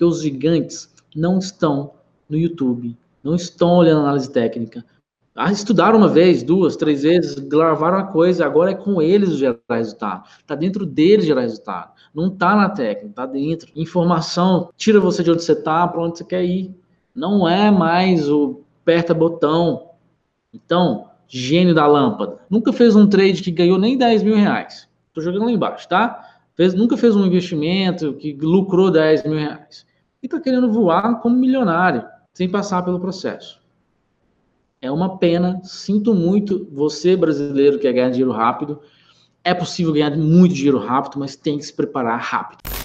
Porque os gigantes não estão no YouTube, não estão olhando análise técnica. Ah, estudaram uma vez, duas, três vezes, gravaram a coisa, agora é com eles gerar resultado. Está dentro deles gerar resultado. Não está na técnica, está dentro. Informação tira você de onde você está para onde você quer ir. Não é mais o aperta botão. Então, gênio da lâmpada. Nunca fez um trade que ganhou nem 10 mil reais. Estou jogando lá embaixo, tá? Fez, nunca fez um investimento que lucrou 10 mil reais. E está querendo voar como milionário, sem passar pelo processo. É uma pena, sinto muito você, brasileiro, que quer ganhar dinheiro rápido. É possível ganhar muito dinheiro rápido, mas tem que se preparar rápido.